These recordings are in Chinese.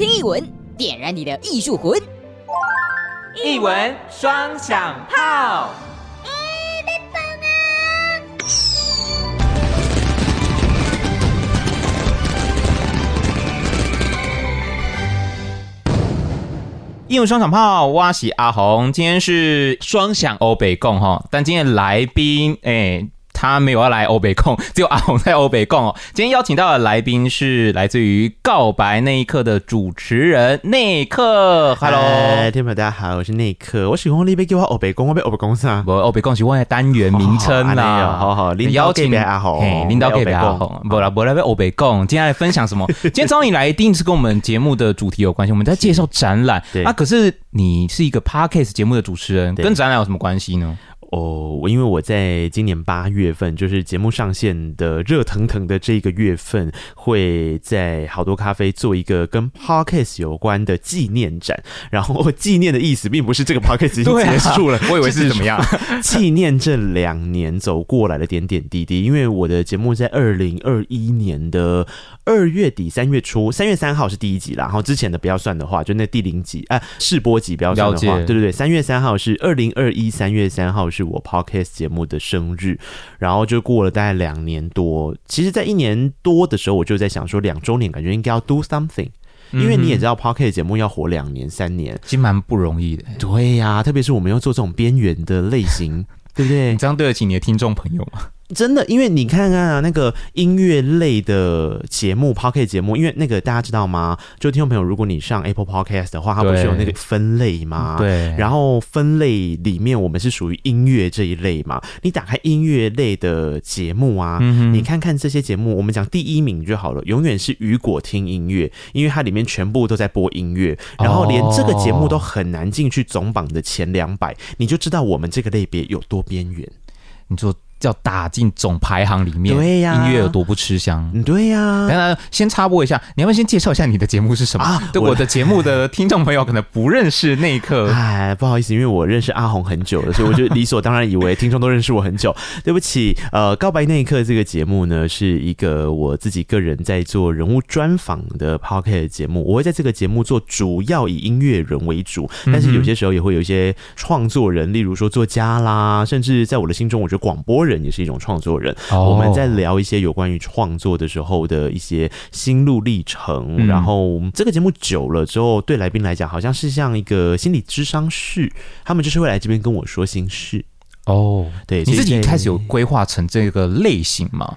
听艺文，点燃你的艺术魂。艺文双响炮。艺文双响炮，我是阿红，今天是双响欧北共哈，但今天的来宾哎。欸他没有要来欧北共，只有阿红在欧北共哦。今天邀请到的来宾是来自于《告白那一刻》的主持人内克。Hello，听众大家好，我是内克。我喜欢你别叫我欧北共，我被欧北共啥？不，欧北共是我的单元名称啦。好好，邀请阿红，领导给阿红。不啦，不啦，被欧北共。今天来分享什么？今天找你来一定是跟我们节目的主题有关系。我们在介绍展览。对啊，可是你是一个 Podcast 节目的主持人，跟展览有什么关系呢？哦，我因为我在今年八月份，就是节目上线的热腾腾的这个月份，会在好多咖啡做一个跟 Podcast 有关的纪念展。然后纪念的意思，并不是这个 Podcast 已经结束了，啊、我以为是怎么样纪念这两年走过来的点点滴滴。因为我的节目在二零二一年的二月底三月初，三月三号是第一集啦，然后之前的不要算的话，就那第零集啊试播集不要算的话，对对对，三月三号是二零二一三月三号是。是我 podcast 节目的生日，然后就过了大概两年多。其实，在一年多的时候，我就在想说，两周年感觉应该要 do something，因为你也知道 podcast 节目要活两年、三年，其实蛮不容易的。对呀、啊，特别是我们要做这种边缘的类型，对不对？你这样对得起你的听众朋友吗？真的，因为你看看啊，那个音乐类的节目，Podcast 节目，因为那个大家知道吗？就听众朋友，如果你上 Apple Podcast 的话，它不是有那个分类吗？对。然后分类里面，我们是属于音乐这一类嘛。你打开音乐类的节目啊，嗯、你看看这些节目，我们讲第一名就好了，永远是雨果听音乐，因为它里面全部都在播音乐，然后连这个节目都很难进去总榜的前两百，你就知道我们这个类别有多边缘。你说。叫打进总排行里面，对呀，音乐有多不吃香？对呀。等等，先插播一下，你要不要先介绍一下你的节目是什么？啊，对，我的节目的听众朋友可能不认识那一刻。哎，不好意思，因为我认识阿红很久了，所以我就理所当然以为听众都认识我很久。对不起，呃，告白那一刻这个节目呢，是一个我自己个人在做人物专访的 podcast 节目。我会在这个节目做主要以音乐人为主，但是有些时候也会有一些创作人，例如说作家啦，甚至在我的心中，我觉得广播人。人也是一种创作人，我们在聊一些有关于创作的时候的一些心路历程。然后这个节目久了之后，对来宾来讲，好像是像一个心理智商室，他们就是会来这边跟我说心事。哦，对，你自己开始有规划成这个类型吗？嗯，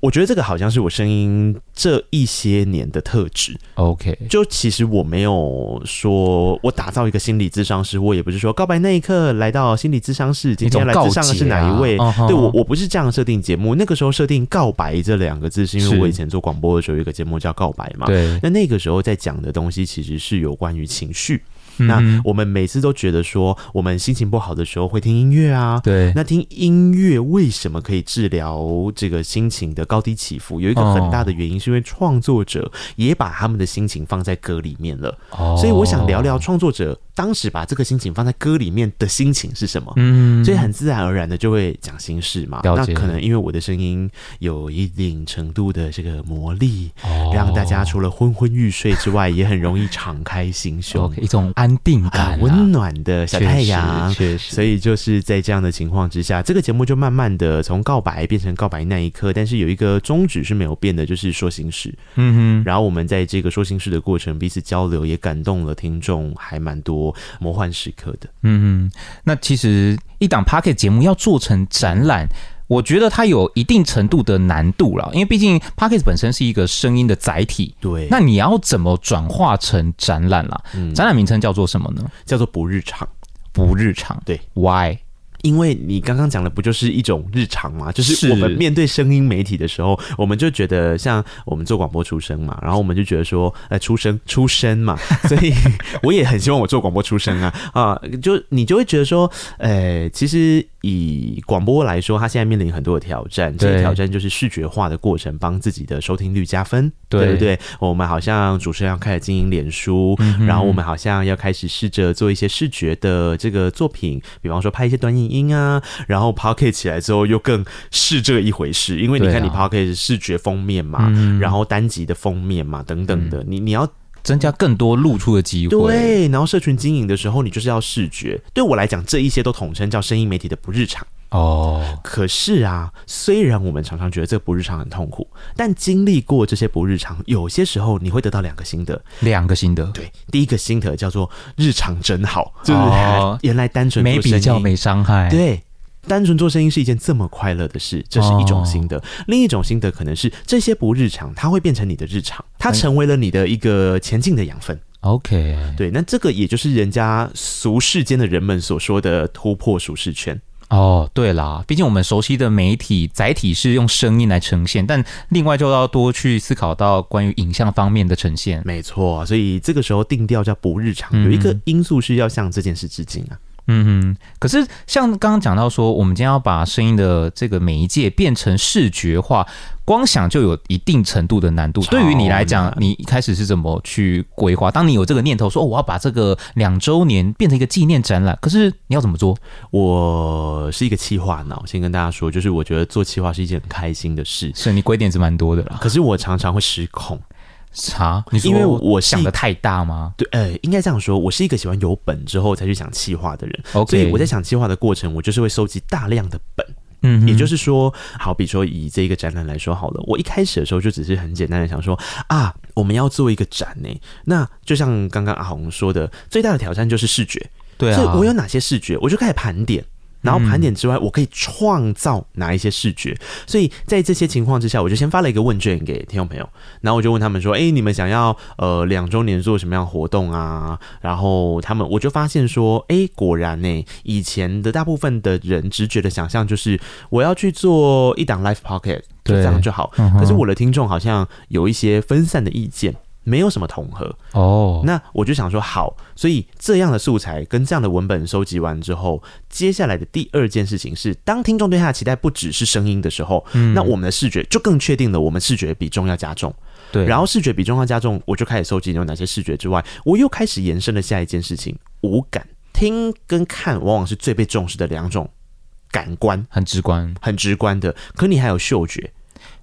我觉得这个好像是我声音这一些年的特质。OK，就其实我没有说我打造一个心理咨商师，我也不是说告白那一刻来到心理咨商室，今天来咨商的是哪一位？啊、对我，我不是这样设定节目。那个时候设定“告白”这两个字，是因为我以前做广播的时候有一个节目叫《告白》嘛。对，那那个时候在讲的东西其实是有关于情绪。那我们每次都觉得说，我们心情不好的时候会听音乐啊。对。那听音乐为什么可以治疗这个心情的高低起伏？有一个很大的原因，是因为创作者也把他们的心情放在歌里面了。哦。所以我想聊聊创作者当时把这个心情放在歌里面的心情是什么。嗯。所以很自然而然的就会讲心事嘛。那可能因为我的声音有一定程度的这个魔力，让大家除了昏昏欲睡之外，也很容易敞开心胸。一种爱。安定感、温、啊、暖的小太阳，确实，所以就是在这样的情况之下，这个节目就慢慢的从告白变成告白那一刻，但是有一个宗旨是没有变的，就是说心事。嗯哼，然后我们在这个说心事的过程，彼此交流，也感动了听众，还蛮多魔幻时刻的。嗯哼，那其实一档 Pocket 节目要做成展览。我觉得它有一定程度的难度了，因为毕竟 Podcast 本身是一个声音的载体。对，那你要怎么转化成展览啦？嗯，展览名称叫做什么呢？叫做不日常。不日常。对，Why？因为你刚刚讲的不就是一种日常吗？就是我们面对声音媒体的时候，我们就觉得像我们做广播出身嘛，然后我们就觉得说，呃，出生出身嘛，所以我也很希望我做广播出身啊啊！就你就会觉得说，呃，其实。以广播来说，它现在面临很多的挑战。这个挑战就是视觉化的过程，帮自己的收听率加分，对不对？我们好像主持人要开始经营脸书，嗯，然后我们好像要开始试着做一些视觉的这个作品，比方说拍一些短影音啊。然后 Podcast 起来之后，又更是这一回事，因为你看你 Podcast 视觉封面嘛，然后单集的封面嘛，等等的，你你要。增加更多露出的机会。对，然后社群经营的时候，你就是要视觉。对我来讲，这一些都统称叫声音媒体的不日常。哦，可是啊，虽然我们常常觉得这个不日常很痛苦，但经历过这些不日常，有些时候你会得到两个心得。两个心得，对，第一个心得叫做日常真好，就是、哦、原来单纯没比较没伤害。对，单纯做声音是一件这么快乐的事，这是一种心得。哦、另一种心得可能是这些不日常，它会变成你的日常，它成为了你的一个前进的养分。OK，对，那这个也就是人家俗世间的人们所说的突破舒适圈。哦，对啦，毕竟我们熟悉的媒体载体是用声音来呈现，但另外就要多去思考到关于影像方面的呈现。没错，所以这个时候定调叫不日常，有一个因素是要向这件事致敬啊。嗯哼，可是像刚刚讲到说，我们今天要把声音的这个媒介变成视觉化，光想就有一定程度的难度。对于你来讲，你一开始是怎么去规划？当你有这个念头说，哦，我要把这个两周年变成一个纪念展览，可是你要怎么做？我是一个企划脑，先跟大家说，就是我觉得做企划是一件很开心的事。是你鬼点子蛮多的啦，可是我常常会失控。啥？你说，因为我想的太大吗？对，呃，应该这样说，我是一个喜欢有本之后才去想企划的人。Okay. 所以我在想企划的过程，我就是会收集大量的本。嗯，也就是说，好比说以这个展览来说好了，我一开始的时候就只是很简单的想说啊，我们要做一个展呢。那就像刚刚阿红说的，最大的挑战就是视觉。对啊，所以我有哪些视觉，我就开始盘点。然后盘点之外，我可以创造哪一些视觉？所以在这些情况之下，我就先发了一个问卷给听众朋友，然后我就问他们说：“哎，你们想要呃两周年做什么样的活动啊？”然后他们我就发现说：“哎，果然呢，以前的大部分的人直觉的想象就是我要去做一档 Life podcast，就这样就好。可是我的听众好像有一些分散的意见。”没有什么统合。哦，那我就想说好，所以这样的素材跟这样的文本收集完之后，接下来的第二件事情是，当听众对他的期待不只是声音的时候，嗯，那我们的视觉就更确定了，我们视觉比重要加重，对，然后视觉比重要加重，我就开始收集有哪些视觉之外，我又开始延伸了下一件事情，五感，听跟看往往是最被重视的两种感官，很直观，很直观的，可你还有嗅觉，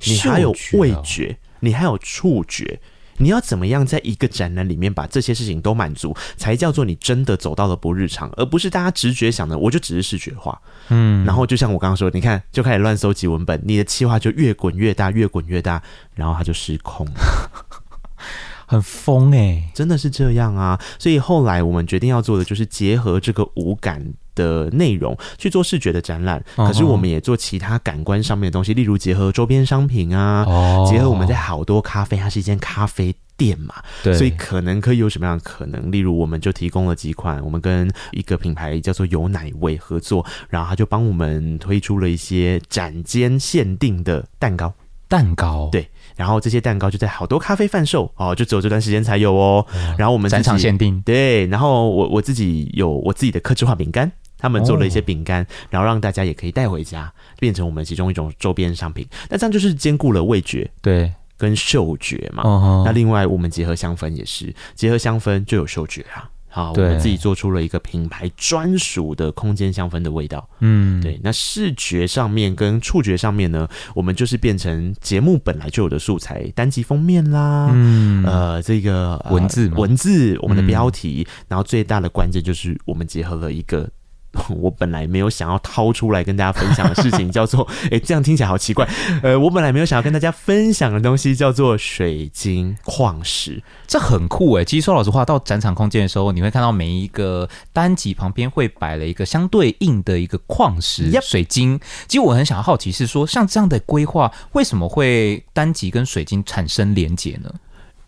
你还有味觉，你还有触觉。你要怎么样在一个展览里面把这些事情都满足，才叫做你真的走到了不日常，而不是大家直觉想的，我就只是视觉化。嗯，然后就像我刚刚说，你看就开始乱搜集文本，你的气划就越滚越大，越滚越大，然后它就失控了，很疯哎、欸，真的是这样啊！所以后来我们决定要做的就是结合这个五感的内容去做视觉的展览，可是我们也做其他感官上面的东西，例如结合周边商品啊，结合我们在好多咖啡，它是一间咖啡店嘛，对，所以可能可以有什么样的可能？例如，我们就提供了几款，我们跟一个品牌叫做有奶味合作，然后他就帮我们推出了一些展间限定的蛋糕，蛋糕，对，然后这些蛋糕就在好多咖啡贩售哦，就只有这段时间才有哦，然后我们展场限定，对，然后我我自己有我自己的客制化饼干。他们做了一些饼干，然后让大家也可以带回家，变成我们其中一种周边商品。那这样就是兼顾了味觉，对，跟嗅觉嘛。那另外我们结合香氛也是，结合香氛就有嗅觉啊。好，我们自己做出了一个品牌专属的空间香氛的味道。嗯，对。那视觉上面跟触觉上面呢，我们就是变成节目本来就有的素材，单集封面啦，嗯，呃，这个文字文字，我们的标题，然后最大的关键就是我们结合了一个。我本来没有想要掏出来跟大家分享的事情，叫做诶，这样听起来好奇怪。呃，我本来没有想要跟大家分享的东西叫做水晶矿石，这很酷诶。其实说老实话，到展场空间的时候，你会看到每一个单集旁边会摆了一个相对应的一个矿石水晶。其实我很想要好奇是说，像这样的规划，为什么会单集跟水晶产生连结呢？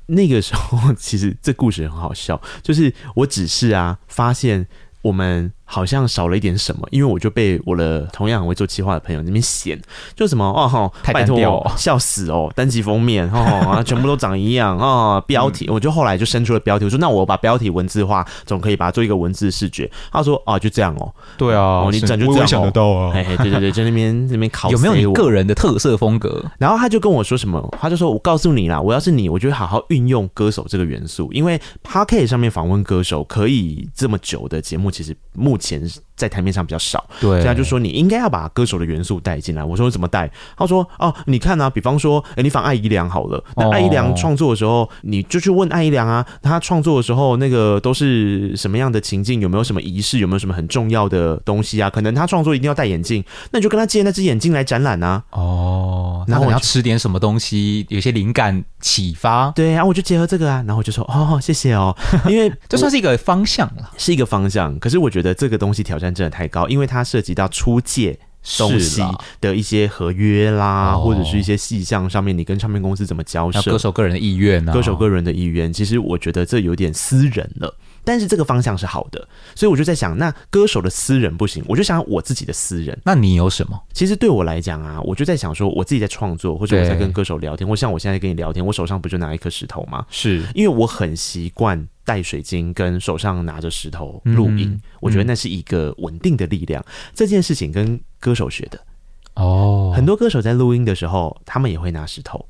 那个时候其实这故事很好笑，就是我只是啊发现我们。好像少了一点什么，因为我就被我的同样很会做企划的朋友那边嫌，就什么哦吼，拜托，笑死哦，单集封面哦，全部都长一样哦，标题，我就后来就生出了标题，我说那我把标题文字化，总可以把它做一个文字视觉。他说啊，就这样哦，对啊，你整就这样想得到啊，嘿嘿，对对对，在那边那边考 有没有你个人的特色风格？然后他就跟我说什么，他就说我告诉你啦，我要是你，我就会好好运用歌手这个元素，因为 Podcast 上面访问歌手可以这么久的节目，其实目前在台面上比较少，对，所以他就说你应该要把歌手的元素带进来。我说怎么带？他说哦，你看啊，比方说，哎，你仿艾怡良好了，那艾怡良创作的时候，你就去问艾怡良啊，他创作的时候那个都是什么样的情境？有没有什么仪式？有没有什么很重要的东西啊？可能他创作一定要戴眼镜，那你就跟他借那只眼镜来展览啊。哦，然后你要吃点什么东西，有些灵感启发。对，然后我就结合这个啊，然后我就说哦，谢谢哦，因为 这算是一个方向了，是一个方向。可是我觉得这个东西挑战真的太高，因为它涉及到出借东西的一些合约啦，或者是一些细项上面，你跟唱片公司怎么交涉，歌手个人的意愿呢，歌手个人的意愿，其实我觉得这有点私人了。但是这个方向是好的，所以我就在想，那歌手的私人不行，我就想我自己的私人。那你有什么？其实对我来讲啊，我就在想说，我自己在创作，或者我在跟歌手聊天，或像我现在跟你聊天，我手上不就拿一颗石头吗？是因为我很习惯带水晶，跟手上拿着石头录音，嗯，我觉得那是一个稳定的力量。这件事情跟歌手学的哦，很多歌手在录音的时候，他们也会拿石头。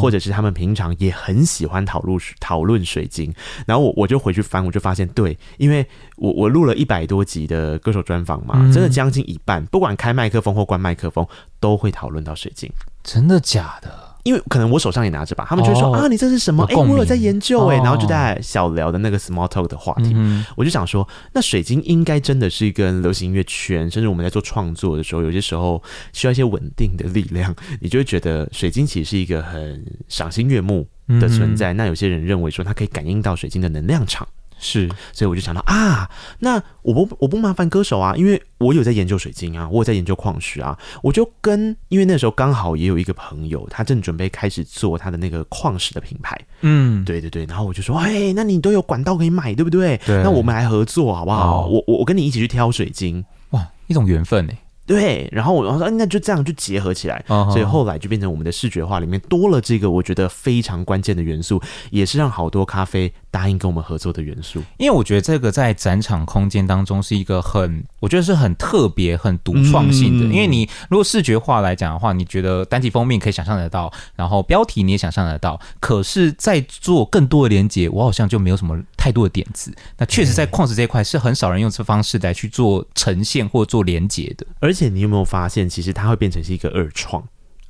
或者是他们平常也很喜欢讨论讨论水晶，然后我我就回去翻，我就发现对，因为我我录了一百多集的歌手专访嘛，真的将近一半，不管开麦克风或关麦克风，都会讨论到水晶，真的假的？因为可能我手上也拿着吧，他们就会说、哦、啊，你这是什么？哎、欸，我有在研究哎、欸，然后就在小聊的那个 small talk 的话题，嗯、我就想说，那水晶应该真的是跟流行音乐圈，甚至我们在做创作的时候，有些时候需要一些稳定的力量，你就会觉得水晶其实是一个很赏心悦目的存在。嗯、那有些人认为说，它可以感应到水晶的能量场。是，所以我就想到啊，那我不我不麻烦歌手啊，因为我有在研究水晶啊，我有在研究矿石啊，我就跟，因为那时候刚好也有一个朋友，他正准备开始做他的那个矿石的品牌，嗯，对对对，然后我就说，哎，那你都有管道可以买，对不对？对，那我们来合作好不好？我我我跟你一起去挑水晶，哇，一种缘分呢。对，然后我然后说，那就这样就结合起来，uh -huh. 所以后来就变成我们的视觉化里面多了这个我觉得非常关键的元素，也是让好多咖啡答应跟我们合作的元素。因为我觉得这个在展场空间当中是一个很，我觉得是很特别、很独创性的。嗯、因为你如果视觉化来讲的话，你觉得单集封面可以想象得到，然后标题你也想象得到，可是，在做更多的连接，我好像就没有什么太多的点子。那确实，在矿石这一块是很少人用这方式来去做呈现或做连接的，而且。而且你有没有发现，其实它会变成是一个二创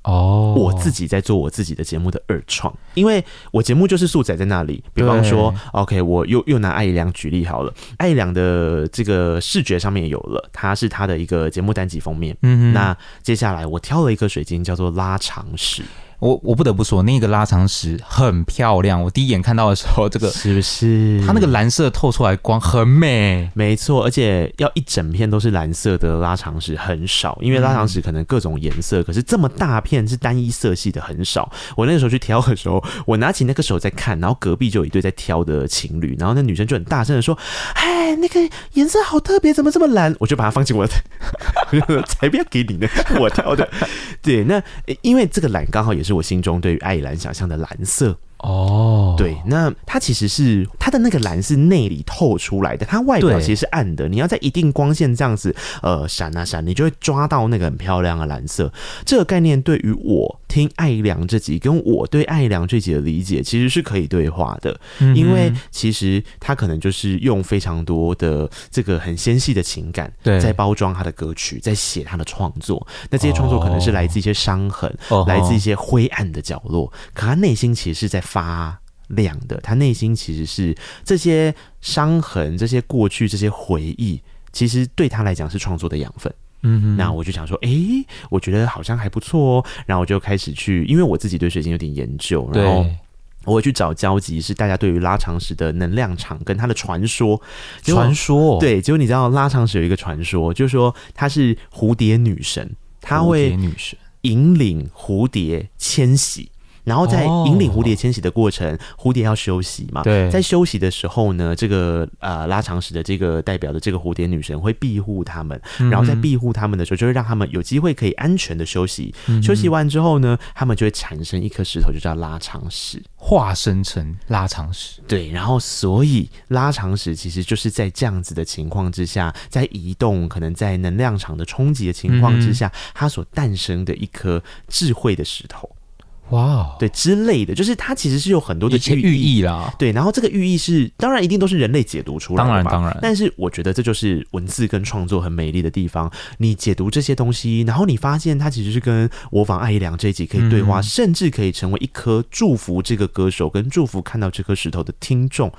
哦？我自己在做我自己的节目的二创，因为我节目就是素材在那里。比方说，OK，我又又拿艾怡良举例好了，艾怡良的这个视觉上面有了，它是他的一个节目单集封面。嗯，那接下来我挑了一颗水晶，叫做拉长石。我我不得不说，那个拉长石很漂亮。我第一眼看到的时候，这个是不是它那个蓝色透出来光很美？没错，而且要一整片都是蓝色的拉长石很少，因为拉长石可能各种颜色，嗯，可是这么大片是单一色系的很少。我那个时候去挑的时候，我拿起那个手在看，然后隔壁就有一对在挑的情侣，然后那女生就很大声的说：“哎，那个颜色好特别，怎么这么蓝？”我就把它放进我的，才不要给你呢，我挑的。对，那因为这个蓝刚好也是。是我心中对于爱尔兰想象的蓝色。哦、oh.，对，那它其实是它的那个蓝是内里透出来的，它外表其实是暗的。你要在一定光线这样子，呃，闪啊闪，你就会抓到那个很漂亮的蓝色。这个概念对于我听艾良这集，跟我对艾良这集的理解，其实是可以对话的。Mm -hmm. 因为其实他可能就是用非常多的这个很纤细的情感，对，在包装他的歌曲，在写他的创作。那这些创作可能是来自一些伤痕，oh. 来自一些灰暗的角落，可他内心其实是在。发亮的，他内心其实是这些伤痕、这些过去、这些回忆，其实对他来讲是创作的养分。嗯哼，那我就想说，哎、欸，我觉得好像还不错哦。然后我就开始去，因为我自己对水晶有点研究，然后我会去找交集，是大家对于拉长石的能量场跟它的传说。传说，对，结果你知道拉长石有一个传说，就是说她是蝴蝶女神，她会女神引领蝴蝶迁徙。然后在引领蝴蝶迁徙的过程，蝴蝶要休息嘛？对，在休息的时候呢，这个呃拉长石的这个代表的这个蝴蝶女神会庇护他们，然后在庇护他们的时候，就会让他们有机会可以安全的休息。休息完之后呢，他们就会产生一颗石头，就叫拉长石，化身成拉长石。对，然后所以拉长石其实就是在这样子的情况之下，在移动，可能在能量场的冲击的情况之下，它所诞生的一颗智慧的石头。哇，对之类的，就是它其实是有很多的寓寓意啦。对，然后这个寓意是当然一定都是人类解读出来的，当然当然。但是我觉得这就是文字跟创作很美丽的地方。你解读这些东西，然后你发现它其实是跟我访艾怡良这一集可以对话，嗯、甚至可以成为一颗祝福这个歌手跟祝福看到这颗石头的听众。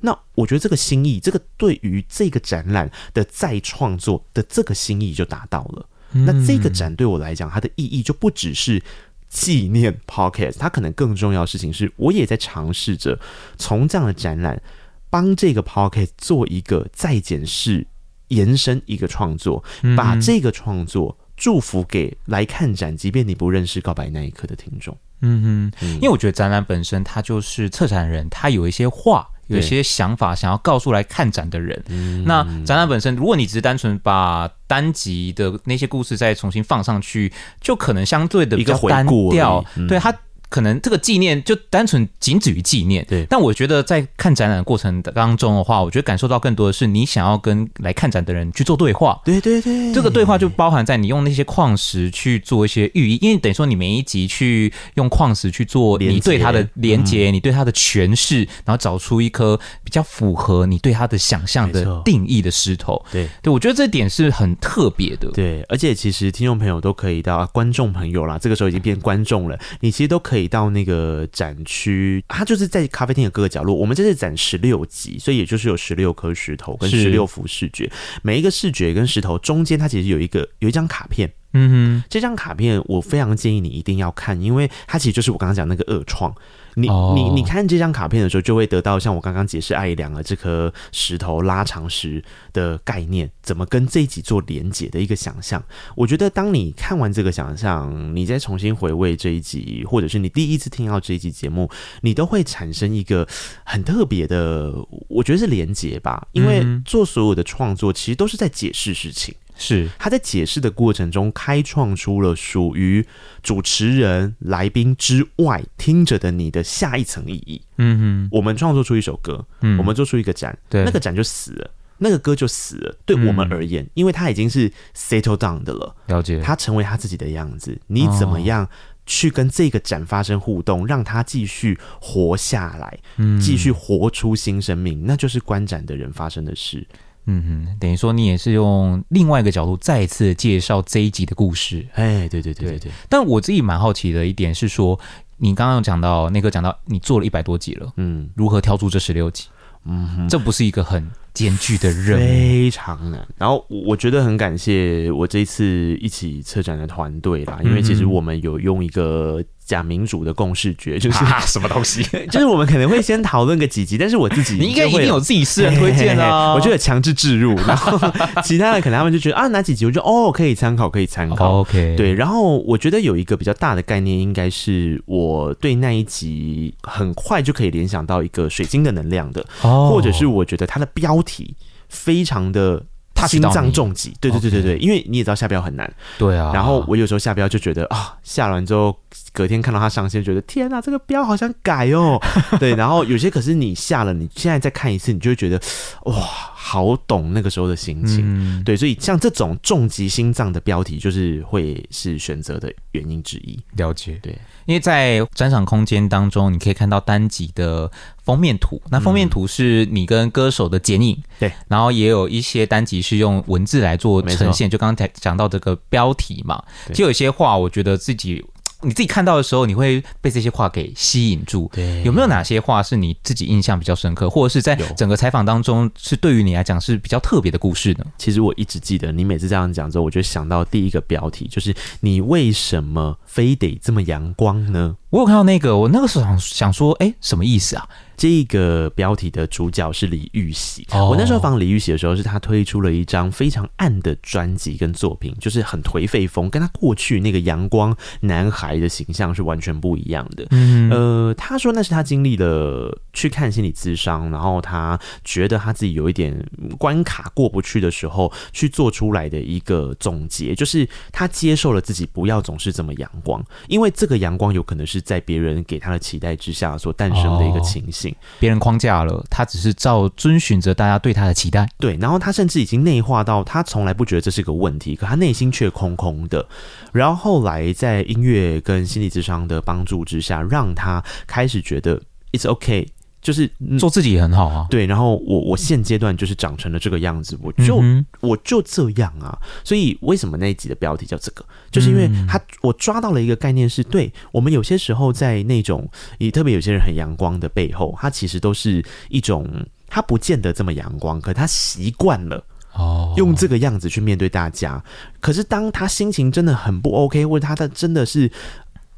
那我觉得这个心意，这个对于这个展览的再创作的这个心意就达到了。嗯、那这个展对我来讲，它的意义就不只是。纪念 Podcast，它可能更重要的事情是，我也在尝试着从这样的展览帮这个 Podcast 做一个再检视、延伸一个创作，把这个创作祝福给来看展，即便你不认识告白那一刻的听众。嗯哼，因为我觉得展览本身，它就是策展人，他有一些话。有些想法想要告诉来看展的人，嗯、那展览本身，如果你只是单纯把单集的那些故事再重新放上去，就可能相对的比较单调，嗯、对它。可能这个纪念就单纯仅止于纪念，对。但我觉得在看展览的过程当中的话，我觉得感受到更多的是你想要跟来看展的人去做对话，对对对。这个对话就包含在你用那些矿石去做一些寓意，因为等于说你每一集去用矿石去做你对它的连接，嗯、你对它的诠释，然后找出一颗比较符合你对它的想象的定义的石头。对对，我觉得这点是很特别的。对，而且其实听众朋友都可以到观众朋友啦，这个时候已经变观众了，你其实都可以。到那个展区，它就是在咖啡厅的各个角落。我们这次展十六集，所以也就是有十六颗石头跟十六幅视觉，每一个视觉跟石头中间，它其实有一个有一张卡片。嗯哼，这张卡片我非常建议你一定要看，因为它其实就是我刚刚讲那个恶创。你、oh. 你你看这张卡片的时候，就会得到像我刚刚解释艾怡良的这颗石头拉长石的概念，怎么跟这一集做连结的一个想象。我觉得当你看完这个想象，你再重新回味这一集，或者是你第一次听到这一集节目，你都会产生一个很特别的，我觉得是连结吧。因为做所有的创作，其实都是在解释事情。是他在解释的过程中，开创出了属于主持人、来宾之外听着的你的下一层意义。嗯哼，我们创作出一首歌，嗯，我们做出一个展，对，那个展就死了，那个歌就死了。对我们而言，嗯、因为他已经是 settle down 的了，了解，他成为他自己的样子。你怎么样去跟这个展发生互动，让他继续活下来，嗯，继续活出新生命，那就是观展的人发生的事。嗯哼，等于说你也是用另外一个角度再次介绍这一集的故事。哎，对对对对对。但我自己蛮好奇的一点是说，你刚刚有讲到那个讲到你做了一百多集了，嗯，如何挑出这十六集？嗯哼，这不是一个很艰巨的任务，非常难。然后我觉得很感谢我这一次一起策展的团队啦，因为其实我们有用一个。假民主的共识觉就是、啊、什么东西？就是我们可能会先讨论个几集，但是我自己 你应该一定有自己私人推荐啊。我觉得强制置入，然后其他的可能他们就觉得啊哪几集，我就哦可以参考，可以参考。OK，对。然后我觉得有一个比较大的概念，应该是我对那一集很快就可以联想到一个水晶的能量的，或者是我觉得它的标题非常的。心脏重击，对对对对对，因为你也知道下标很难，对啊。然后我有时候下标就觉得啊，下完之后隔天看到它上线，觉得天哪，这个标好像改哦。对，然后有些可是你下了，你现在再看一次，你就会觉得哇，好懂那个时候的心情。对，所以像这种重疾心脏的标题，就是会是选择的原因之一。了解，对，因为在展场空间当中，你可以看到单集的。封面图，那封面图是你跟歌手的剪影，对、嗯，然后也有一些单集是用文字来做呈现，就刚才讲到这个标题嘛，就有些话，我觉得自己。你自己看到的时候，你会被这些话给吸引住。对，有没有哪些话是你自己印象比较深刻，或者是在整个采访当中是对于你来讲是比较特别的故事呢？其实我一直记得，你每次这样讲之后，我就想到第一个标题，就是你为什么非得这么阳光呢？我有看到那个，我那个时候想想说，哎，什么意思啊？这个标题的主角是李玉玺。Oh. 我那时候访李玉玺的时候，是他推出了一张非常暗的专辑跟作品，就是很颓废风，跟他过去那个阳光男孩的形象是完全不一样的。嗯，呃，他说那是他经历了去看心理咨商，然后他觉得他自己有一点关卡过不去的时候，去做出来的一个总结，就是他接受了自己不要总是这么阳光，因为这个阳光有可能是是在别人给他的期待之下所诞生的一个情形。别、人框架了，他只是照遵循着大家对他的期待。对，然后他甚至已经内化到他从来不觉得这是个问题，可他内心却空空的。然后后来在音乐跟心理智商的帮助之下，让他开始觉得 It's OK。就是做自己也很好啊，对。然后我我现阶段就是长成了这个样子，我就、嗯、我就这样啊。所以为什么那一集的标题叫这个？就是因为他我抓到了一个概念是，是对我们有些时候在那种，也特别有些人很阳光的背后，他其实都是一种他不见得这么阳光，可他习惯了哦用这个样子去面对大家。可是当他心情真的很不 OK，或者他的真的是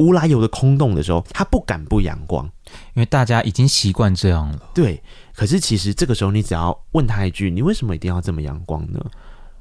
无来由的空洞的时候，他不敢不阳光。因为大家已经习惯这样了，对。可是其实这个时候，你只要问他一句：“你为什么一定要这么阳光呢？”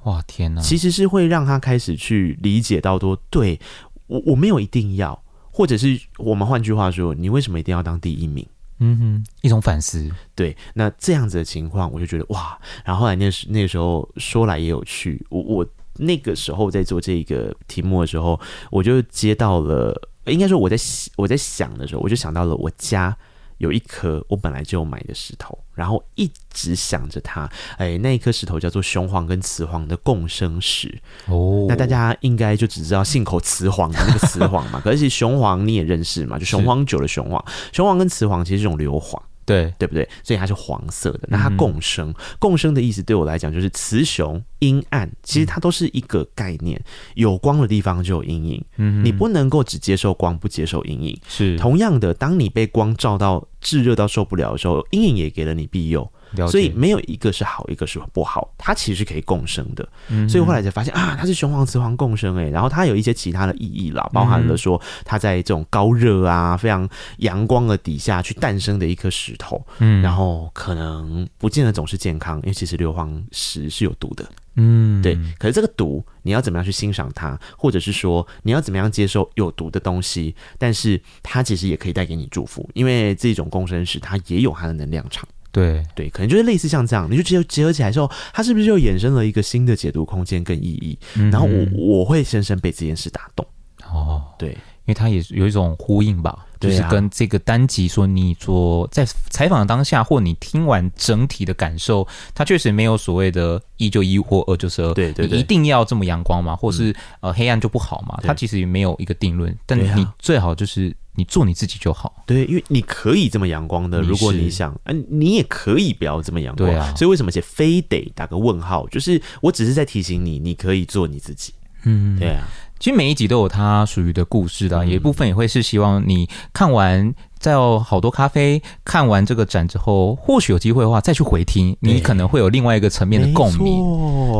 哇，天哪！其实是会让他开始去理解到多，对我我没有一定要，或者是我们换句话说，你为什么一定要当第一名？嗯哼，一种反思。对，那这样子的情况，我就觉得哇。然后后来那时那个时候说来也有趣，我我那个时候在做这个题目的时候，我就接到了。应该说，我在我在想的时候，我就想到了我家有一颗我本来就买的石头，然后一直想着它。哎，那一颗石头叫做雄黄跟雌黄的共生石。哦，那大家应该就只知道信口雌黄的那个雌黄嘛，可是雄黄你也认识嘛？就雄黄酒的雄黄，雄黄跟雌黄其实是一种硫磺。对对不对？所以它是黄色的。那它共生，嗯、共生的意思对我来讲就是雌雄阴暗，其实它都是一个概念。有光的地方就有阴影，嗯，你不能够只接受光，不接受阴影。是同样的，当你被光照到炙热到受不了的时候，阴影也给了你庇佑。所以没有一个是好，一个是不好，它其实是可以共生的。嗯、所以后来才发现啊，它是雄黄雌黄共生诶、欸，然后它有一些其他的意义啦，包含了说它在这种高热啊、非常阳光的底下去诞生的一颗石头。嗯，然后可能不见得总是健康，因为其实硫磺石是有毒的。嗯，对。可是这个毒你要怎么样去欣赏它，或者是说你要怎么样接受有毒的东西？但是它其实也可以带给你祝福，因为这种共生石它也有它的能量场。对对，可能就是类似像这样，你就结合结合起来之后，它是不是就衍生了一个新的解读空间跟意义？嗯、然后我我会深深被这件事打动。哦，对，因为它也有一种呼应吧，就是跟这个单集说，你做在采访的当下，或你听完整体的感受，它确实没有所谓的一就一或二就是二，对对，你一定要这么阳光嘛？或是、嗯、呃黑暗就不好嘛？它其实也没有一个定论，但你最好就是。你做你自己就好，对，因为你可以这么阳光的，如果你想，嗯，你也可以不要这么阳光，对啊。所以为什么写非得打个问号？就是我只是在提醒你，你可以做你自己，嗯，对啊。其实每一集都有它属于的故事的，有一部分也会是希望你看完再有好多咖啡，看完这个展之后，或许有机会的话再去回听，你可能会有另外一个层面的共鸣，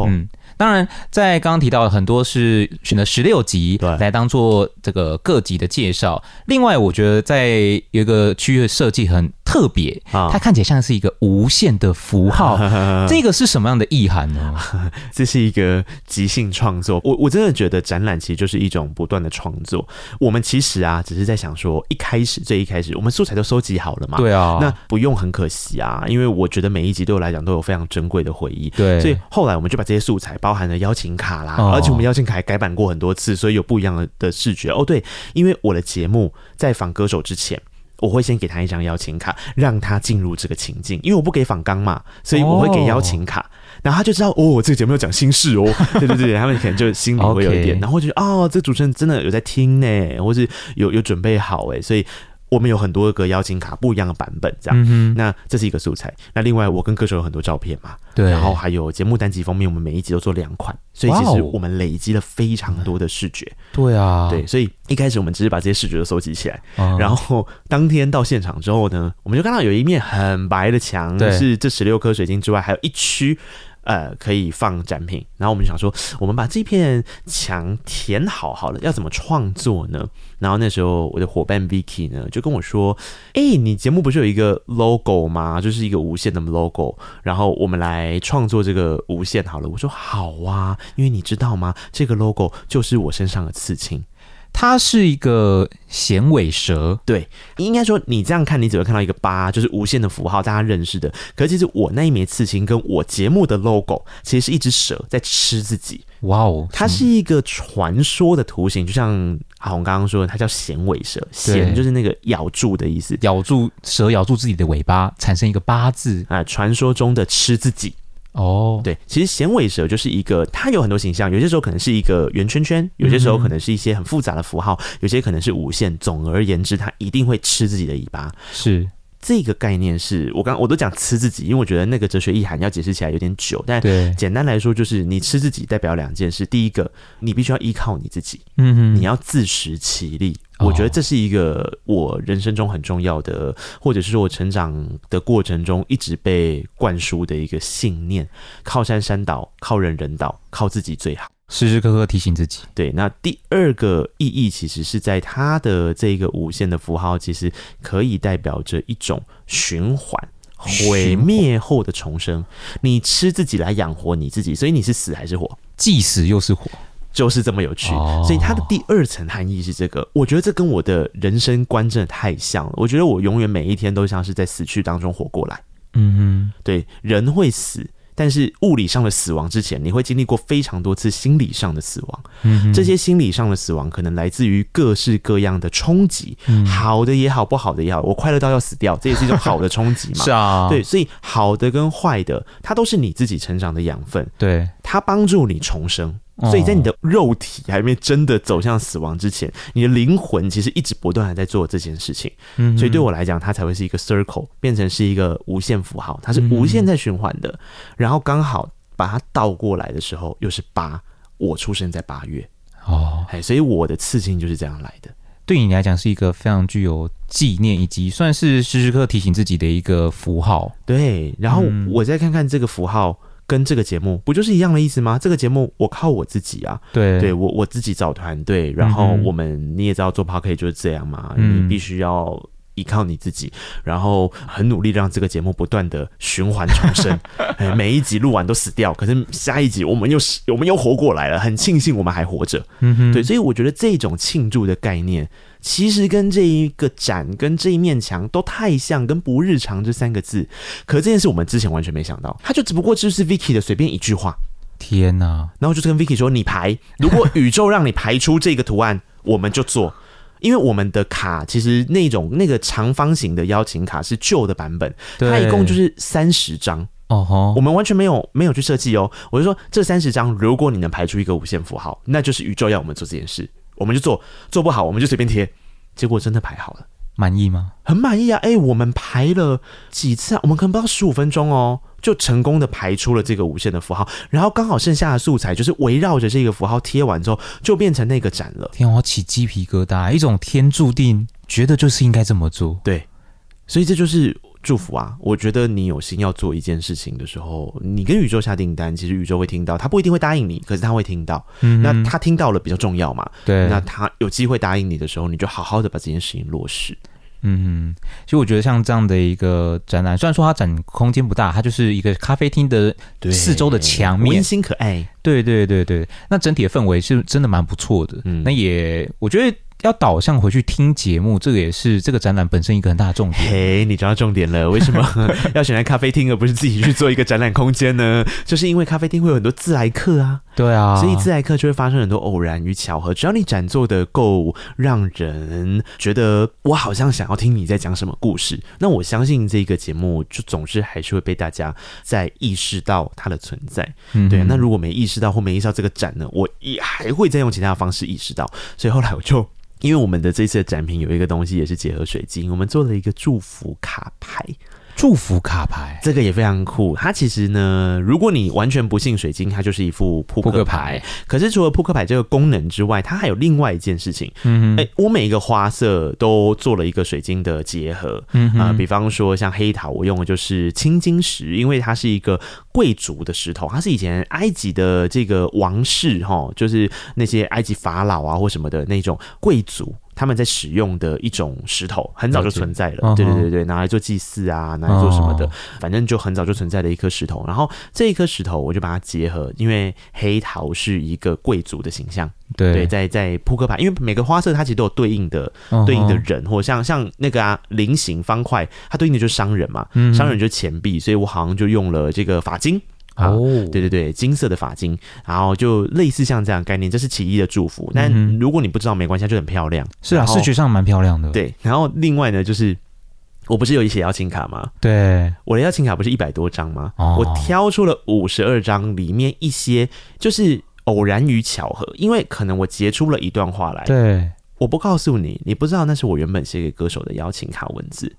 嗯。当然，在刚刚提到的很多是选了十六集来当做这个各集的介绍。另外，我觉得在有一个区域的设计很特别，它看起来像是一个无限的符号。这个是什么样的意涵呢？这是一个即兴创作。我我真的觉得展览其实就是一种不断的创作。我们其实啊，只是在想说，一开始最一开始，我们素材都收集好了嘛？对啊。那不用很可惜啊，因为我觉得每一集对我来讲都有非常珍贵的回忆。对。所以后来我们就把这些素材包。包含了邀请卡啦，而且我们邀请卡还改版过很多次，所以有不一样的的视觉哦。对，因为我的节目在访歌手之前，我会先给他一张邀请卡，让他进入这个情境。因为我不给访纲嘛，所以我会给邀请卡，然后他就知道哦，这个节目要讲心事哦。对对对，他们可能就心里会有一点，然后就哦，这个主持人真的有在听呢，或是有有准备好哎，所以。我们有很多个邀请卡，不一样的版本，这样。嗯、那这是一个素材。那另外，我跟歌手有很多照片嘛，对。然后还有节目单集封面，我们每一集都做两款，所以其实我们累积了非常多的视觉。对啊，对。所以一开始我们只是把这些视觉都收集起来，嗯、然后当天到现场之后呢，我们就看到有一面很白的墙，是这十六颗水晶之外，还有一区。呃，可以放展品，然后我们想说，我们把这片墙填好好了，要怎么创作呢？然后那时候我的伙伴 Vicky 呢就跟我说：“哎、你节目不是有一个 logo 吗？就是一个无限的 logo，然后我们来创作这个无限好了。”我说：“好啊，因为你知道吗？这个 logo 就是我身上的刺青。”它是一个衔尾蛇，对，应该说你这样看，你只会看到一个八，就是无限的符号，大家认识的。可是其实我那一枚刺青跟我节目的 logo，其实是一只蛇在吃自己。哇哦，它是一个传说的图形，就像阿红刚刚说的，它叫衔尾蛇，衔就是那个咬住的意思，咬住蛇咬住自己的尾巴，产生一个八字啊，传说中的吃自己。哦，对，其实衔尾蛇就是一个，它有很多形象，有些时候可能是一个圆圈圈，有些时候可能是一些很复杂的符号，有些可能是无限。总而言之，它一定会吃自己的尾巴。是这个概念是，是我刚我都讲吃自己，因为我觉得那个哲学意涵要解释起来有点久。但简单来说，就是你吃自己代表两件事：第一个，你必须要依靠你自己，嗯哼，你要自食其力。我觉得这是一个我人生中很重要的，或者是说我成长的过程中一直被灌输的一个信念：靠山山倒，靠人人倒，靠自己最好。时时刻刻提醒自己。对，那第二个意义其实是在它的这个无限的符号，其实可以代表着一种循环，毁灭后的重生。你吃自己来养活你自己，所以你是死还是活？既死又是活。就是这么有趣，所以它的第二层含义是这个。我觉得这跟我的人生观真的太像了。我觉得我永远每一天都像是在死去当中活过来。嗯哼，对，人会死，但是物理上的死亡之前，你会经历过非常多次心理上的死亡。嗯，这些心理上的死亡可能来自于各式各样的冲击，好的也好，不好的也好。我快乐到要死掉，这也是一种好的冲击嘛？是啊，对，所以好的跟坏的，它都是你自己成长的养分。对，它帮助你重生。所以在你的肉体还没真的走向死亡之前，你的灵魂其实一直不断的在做这件事情。所以对我来讲，它才会是一个 circle，变成是一个无限符号，它是无限在循环的。然后刚好把它倒过来的时候，又是八，我出生在八月哦，哎，所以我的刺青就是这样来的。对你来讲是一个非常具有纪念以及算是时时刻提醒自己的一个符号。对，然后我再看看这个符号。跟这个节目不就是一样的意思吗？这个节目我靠我自己啊，对，对我我自己找团队，然后我们、嗯、你也知道做 Podcast 就是这样嘛，嗯、你必须要依靠你自己，然后很努力让这个节目不断的循环重生，每一集录完都死掉，可是下一集我们又我们又活过来了，很庆幸我们还活着，嗯哼，对，所以我觉得这种庆祝的概念。其实跟这一个展跟这一面墙都太像，跟不日常这三个字，可是这件事我们之前完全没想到，他就只不过就是 Vicky 的随便一句话，天哪！然后就是跟 Vicky 说，你排，如果宇宙让你排出这个图案，我们就做，因为我们的卡其实那种那个长方形的邀请卡是旧的版本，它一共就是三十张。哦吼，我们完全没有没有去设计哦，我就说这三十张，如果你能排出一个无限符号，那就是宇宙要我们做这件事。我们就做，做不好我们就随便贴，结果真的排好了，满意吗？很满意啊！哎、欸，我们排了几次啊？我们可能不到十五分钟哦，就成功的排出了这个无限的符号，然后刚好剩下的素材就是围绕着这个符号贴完之后，就变成那个展了。天，我起鸡皮疙瘩，一种天注定，觉得就是应该这么做。对，所以这就是。祝福啊！我觉得你有心要做一件事情的时候，你跟宇宙下订单，其实宇宙会听到，他不一定会答应你，可是他会听到。嗯，那他听到了比较重要嘛？对，那他有机会答应你的时候，你就好好的把这件事情落实。嗯，其实我觉得像这样的一个展览，虽然说它展空间不大，它就是一个咖啡厅的四周的墙面，温馨可爱。对对对对，那整体的氛围是真的蛮不错的。嗯，那也我觉得。要导向回去听节目，这个也是这个展览本身一个很大的重点。嘿，你抓到重点了？为什么 要选在咖啡厅，而不是自己去做一个展览空间呢？就是因为咖啡厅会有很多自来客啊。对啊，所以自来客就会发生很多偶然与巧合。只要你展做的够让人觉得我好像想要听你在讲什么故事，那我相信这个节目就总是还是会被大家在意识到它的存在。嗯，对。那如果没意识到或没意识到这个展呢，我也还会再用其他的方式意识到。所以后来我就。因为我们的这次的展品有一个东西也是结合水晶，我们做了一个祝福卡牌。祝福卡牌，这个也非常酷。它其实呢，如果你完全不信水晶，它就是一副扑克牌。可是除了扑克牌这个功能之外，它还有另外一件事情。嗯哼，哎，我每一个花色都做了一个水晶的结合。嗯啊、呃，比方说像黑桃，我用的就是青金石，因为它是一个贵族的石头，它是以前埃及的这个王室哈，就是那些埃及法老啊或什么的那种贵族。他们在使用的一种石头，很早就存在了。对对对对，拿来做祭祀啊，拿来做什么的，反正就很早就存在的一颗石头。然后这一颗石头，我就把它结合，因为黑桃是一个贵族的形象。对对，在在扑克牌，因为每个花色它其实都有对应的对应的人，或像像那个啊菱形方块，它对应的就是商人嘛，商人就是钱币，所以我好像就用了这个发晶。哦，对对对，金色的发巾，然后就类似像这样概念，这是其一的祝福。但如果你不知道，没关系，就很漂亮。是啊，视觉上蛮漂亮的。对，然后另外呢，就是我不是有一些邀请卡吗？对，我的邀请卡不是一百多张吗？哦，我挑出了五十二张，里面一些就是偶然与巧合，因为可能我截出了一段话来。对，我不告诉你，你不知道那是我原本写给歌手的邀请卡文字。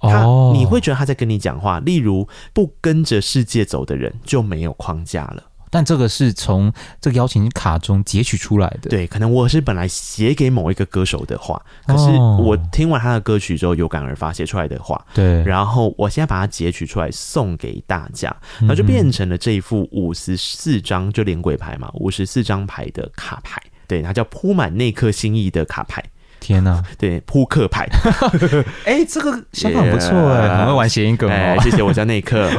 他你会觉得他在跟你讲话，例如不跟着世界走的人就没有框架了。但这个是从这个邀请卡中截取出来的。对，可能我是本来写给某一个歌手的话，可是我听完他的歌曲之后有感而发写出来的话。对，然后我现在把它截取出来送给大家，然后就变成了这一副五十四张就连鬼牌嘛，五十四张牌的卡牌。对，它叫铺满那颗心意的卡牌。天呐，对扑克牌，哎、欸，这个想法不错哎，很会玩谐音梗哦。欸、谢谢我家内克，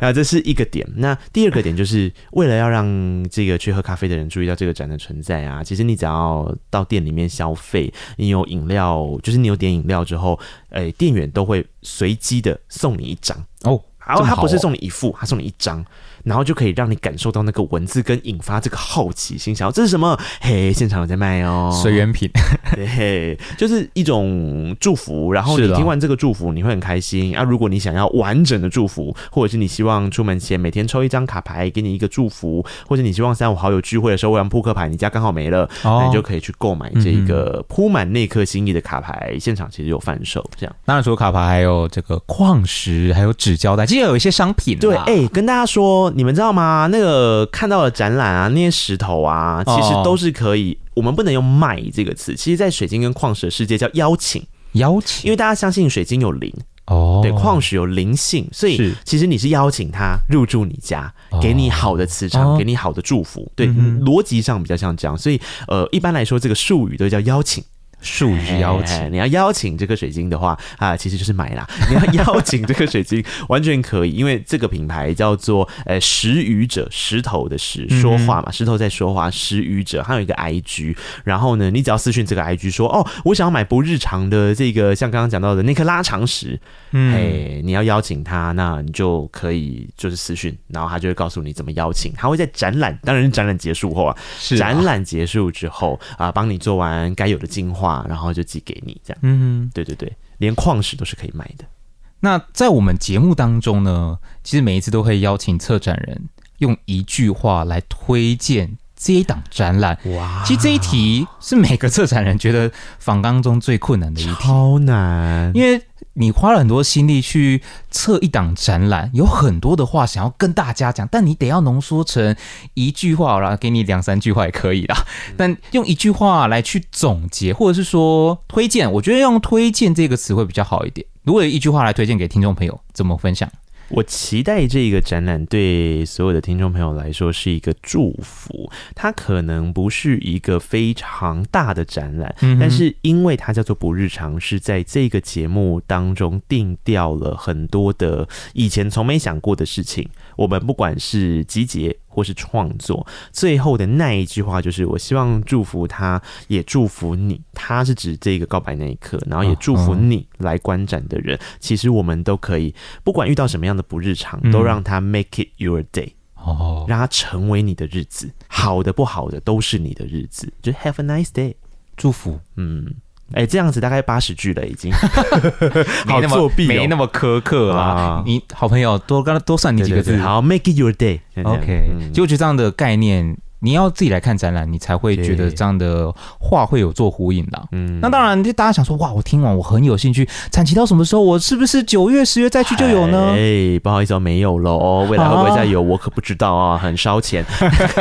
那这是一个点。那第二个点就是为了要让这个去喝咖啡的人注意到这个展的存在啊，其实你只要到店里面消费，你有饮料，就是你有点饮料之后，哎、欸，店员都会随机的送你一张哦。然后他不是送你一副，他送你一张。然后就可以让你感受到那个文字，跟引发这个好奇心，想要这是什么？嘿，现场有在卖哦，随缘品，对，就是一种祝福。然后你听完这个祝福，你会很开心啊。如果你想要完整的祝福，或者是你希望出门前每天抽一张卡牌给你一个祝福，或者你希望三五好友聚会的时候玩扑克牌，你家刚好没了，哦、那你就可以去购买这个铺满那颗心意的卡牌，现场其实有贩售。这样，当然除了卡牌，还有这个矿石，还有纸胶带，其实有一些商品。对，哎、欸，跟大家说。你们知道吗？那个看到的展览啊，那些石头啊，其实都是可以。我们不能用卖这个词，其实，在水晶跟矿石的世界叫邀请，邀请，因为大家相信水晶有灵哦，对，矿石有灵性，所以其实你是邀请他入住你家，给你好的磁场，给你好的祝福。对，逻辑上比较像这样，所以呃，一般来说，这个术语都叫邀请。术语邀请，你要邀请这个水晶的话啊，其实就是买啦。你要邀请这个水晶，完全可以，因为这个品牌叫做呃石语者，石头的石，说话嘛，石头在说话，石语者，还有一个 IG，然后呢，你只要私讯这个 IG 说，哦，我想要买不日常的这个，像刚刚讲到的那颗拉长石，嗯，哎，你要邀请他，那你就可以就是私讯，然后他就会告诉你怎么邀请，他会在展览，当然是展览结束后啊，是。展览结束之后啊，帮你做完该有的净化。然后就寄给你，这样。嗯哼，对对对，连矿石都是可以卖的。那在我们节目当中呢，其实每一次都会邀请策展人用一句话来推荐这一档展览。哇，其实这一题是每个策展人觉得访纲中最困难的一题，超难，因为。你花了很多心力去测一档展览，有很多的话想要跟大家讲，但你得要浓缩成一句话，然后给你两三句话也可以啦。但用一句话来去总结，或者是说推荐，我觉得用推荐这个词会比较好一点。如果有一句话来推荐给听众朋友，怎么分享？我期待这个展览对所有的听众朋友来说是一个祝福。它可能不是一个非常大的展览，嗯、但是因为它叫做不日常，是在这个节目当中定调了很多的以前从没想过的事情。我们不管是集结或是创作，最后的那一句话就是：我希望祝福他，也祝福你。他是指这个告白那一刻，然后也祝福你来观展的人。其实我们都可以，不管遇到什么样的不日常，都让他 make it your day，哦，让他成为你的日子，好的不好的都是你的日子。就 have a nice day，祝福，嗯。哎、欸，这样子大概八十句了，已经 好作弊、哦，没那么苛刻啦！啊你好朋友多刚多算你几个字，好，make it your day。OK，就我觉得这样的概念。你要自己来看展览，你才会觉得这样的话会有做呼应的。嗯，那当然，就大家想说，哇，我听完我很有兴趣，展期到什么时候？我是不是九月、十月再去就有呢？哎，不好意思，哦没有喽。未来会不会再有？我可不知道啊，很烧钱。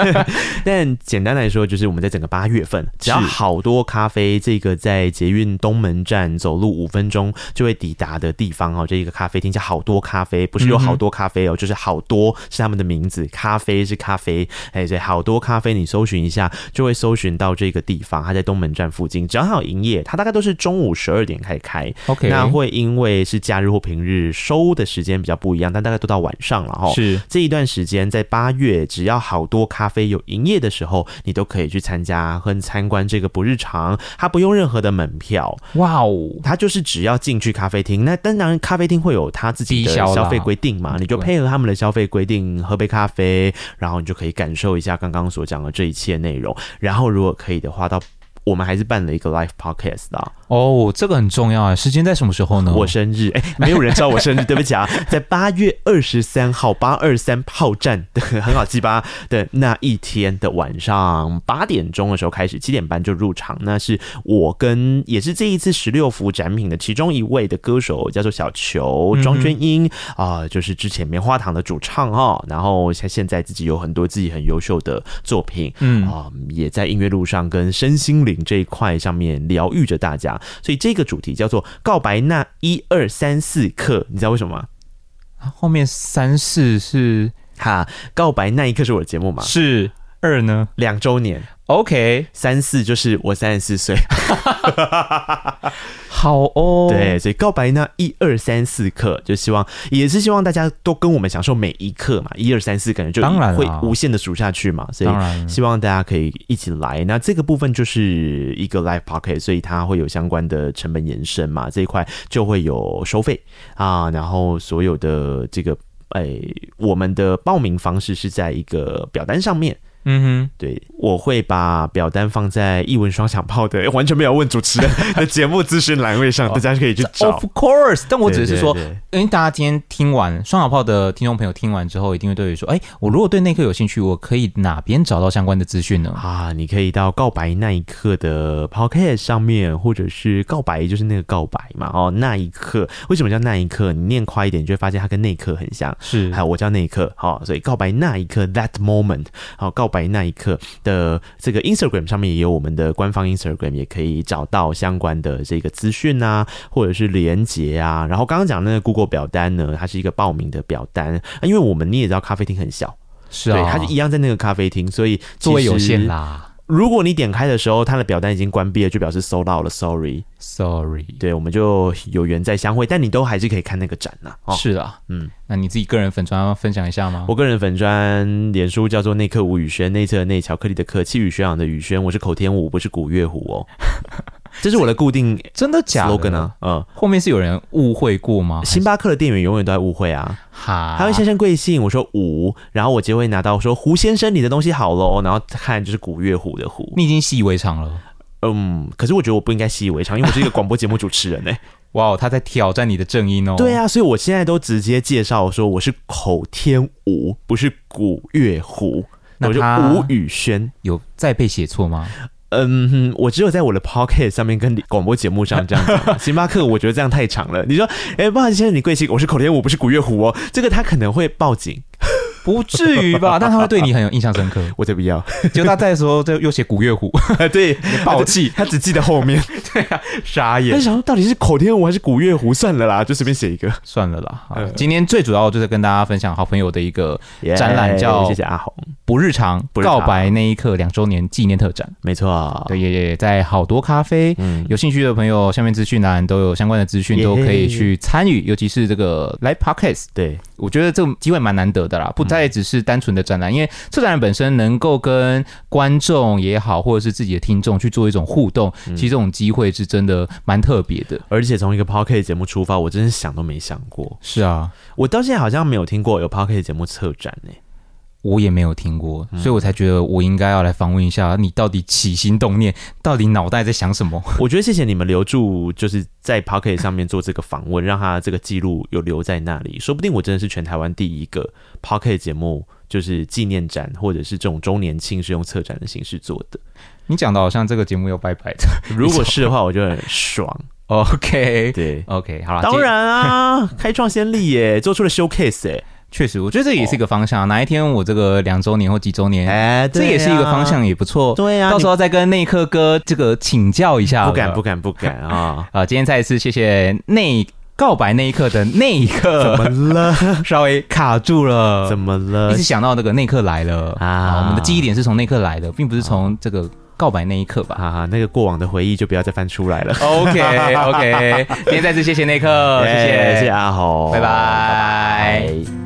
但简单来说，就是我们在整个八月份，只要好多咖啡这个在捷运东门站走路五分钟就会抵达的地方哦，这一个咖啡厅叫好多咖啡，不是有好多咖啡哦，就是好多是他们的名字，咖啡是咖啡，哎，对，好多。咖啡，你搜寻一下就会搜寻到这个地方，它在东门站附近，只要它有营业，它大概都是中午十二点开始开。OK，那会因为是假日或平日收的时间比较不一样，但大概都到晚上了哈。是这一段时间在八月，只要好多咖啡有营业的时候，你都可以去参加和参观这个不日常，它不用任何的门票。哇哦，它就是只要进去咖啡厅，那当然咖啡厅会有它自己的消费规定嘛，你就配合他们的消费规定喝杯咖啡，然后你就可以感受一下刚刚所讲的这一切内容。然后如果可以的话，到我们还是办了一个 live podcast 的哦，这个很重要啊！时间在什么时候呢？我生日，哎，没有人知道我生日，对不起啊，在八月二十三号八二三炮战的 很好记吧的那一天的晚上八点钟的时候开始，七点半就入场。那是我跟也是这一次十六幅展品的其中一位的歌手，叫做小球庄娟英啊、呃，就是之前棉花糖的主唱哈。然后他现在自己有很多自己很优秀的作品，嗯啊、呃，也在音乐路上跟身心灵。这一块上面疗愈着大家，所以这个主题叫做“告白那一二三四课”，你知道为什么吗？后面三四是哈，告白那一刻是我的节目吗？是二呢，两周年。OK，三四就是我三十四岁，好哦。对，所以告白呢一二三四课，就希望也是希望大家都跟我们享受每一刻嘛，一二三四可能就会无限的数下去嘛，所以希望大家可以一起来。那这个部分就是一个 live podcast，所以它会有相关的成本延伸嘛，这一块就会有收费啊，然后所有的这个哎，我们的报名方式是在一个表单上面。嗯哼，对，我会把表单放在一文双响炮的 完全没有问主持人 的节目资讯栏位上，大家可以去找。Of course，但我只是说，因为大家今天听完双响炮的听众朋友听完之后，一定会对于说，哎，我如果对那一刻有兴趣，我可以哪边找到相关的资讯呢？啊，你可以到告白那一刻的 Podcast 上面，或者是告白就是那个告白嘛，哦，那一刻为什么叫那一刻？你念快一点，你就会发现它跟那一刻很像。是，还有我叫那一刻，好，所以告白那一刻 That moment，好，告。白那一刻的这个 Instagram 上面也有我们的官方 Instagram，也可以找到相关的这个资讯啊，或者是连结啊。然后刚刚讲那个 Google 表单呢，它是一个报名的表单，因为我们你也知道咖啡厅很小，是啊，对，它就一样在那个咖啡厅，所以座位有限啦。如果你点开的时候，它的表单已经关闭了，就表示 sold out 了，sorry，sorry。对，我们就有缘再相会，但你都还是可以看那个展呐、啊。哦、是啊，嗯，那你自己个人粉专要分享一下吗？我个人粉砖脸书叫做内克吴宇轩，内侧内巧克力的克，气宇轩昂的宇轩，我是口天吴，不是古月虎哦。这是我的固定真的假的啊？嗯，后面是有人误会过吗？星巴克的店员永远都在误会啊。哈，他会先生贵姓？我说吴，然后我就会拿到说胡先生，你的东西好喽。然后看就是古月虎的虎，你已经习以为常了。嗯，可是我觉得我不应该习以为常，因为我是一个广播节目主持人呢、欸。哇，他在挑战你的正音哦。对啊，所以我现在都直接介绍说我是口天吴，不是古月虎。那我就吴宇轩有再被写错吗？嗯哼，我只有在我的 Pocket 上面跟广播节目上这样子。星巴克我觉得这样太长了。你说，哎、欸，不好意思先生，你贵姓？我是口天我，不是古月虎哦。这个他可能会报警。不至于吧？但他会对你很有印象深刻。我才不要！结果他在的时候，就又写古月虎，对，暴气，他只记得后面。对啊，傻眼。他想说到底是口天吴还是古月虎？算了啦，就随便写一个，算了啦。好，今天最主要就是跟大家分享好朋友的一个展览，叫谢谢阿红不日常告白那一刻两周年纪念特展。没错，对，也也在好多咖啡。嗯，有兴趣的朋友，下面资讯栏都有相关的资讯，都可以去参与。尤其是这个 Live Podcast，对我觉得这个机会蛮难得的啦，不再只是单纯。的展览，因为策展人本身能够跟观众也好，或者是自己的听众去做一种互动，嗯、其实这种机会是真的蛮特别的。而且从一个 Podcast 节目出发，我真是想都没想过。是啊，我到现在好像没有听过有 Podcast 节目策展呢、欸。我也没有听过，所以我才觉得我应该要来访问一下你，到底起心动念，到底脑袋在想什么？我觉得谢谢你们留住，就是在 Podcast 上面做这个访问，让他这个记录有留在那里，说不定我真的是全台湾第一个 Podcast 节目，就是纪念展或者是这种周年庆是用策展的形式做的。你讲的好像这个节目要拜拜的，如果是的话，我就很爽。OK，对，OK，好了，当然啊，开创先例耶，做出了 showcase 哎。确实，我觉得这也是一个方向。哪一天我这个两周年或几周年，哎，这也是一个方向，也不错。对呀，到时候再跟内克哥这个请教一下。不敢，不敢，不敢啊！啊，今天再一次谢谢内告白那一刻的那一刻，怎么了？稍微卡住了，怎么了？一直想到那个那一刻来了啊！我们的记忆点是从那一刻来的，并不是从这个。告白那一刻吧，哈哈，那个过往的回忆就不要再翻出来了。OK OK，今天再次谢谢内克，谢谢谢谢阿红，拜拜。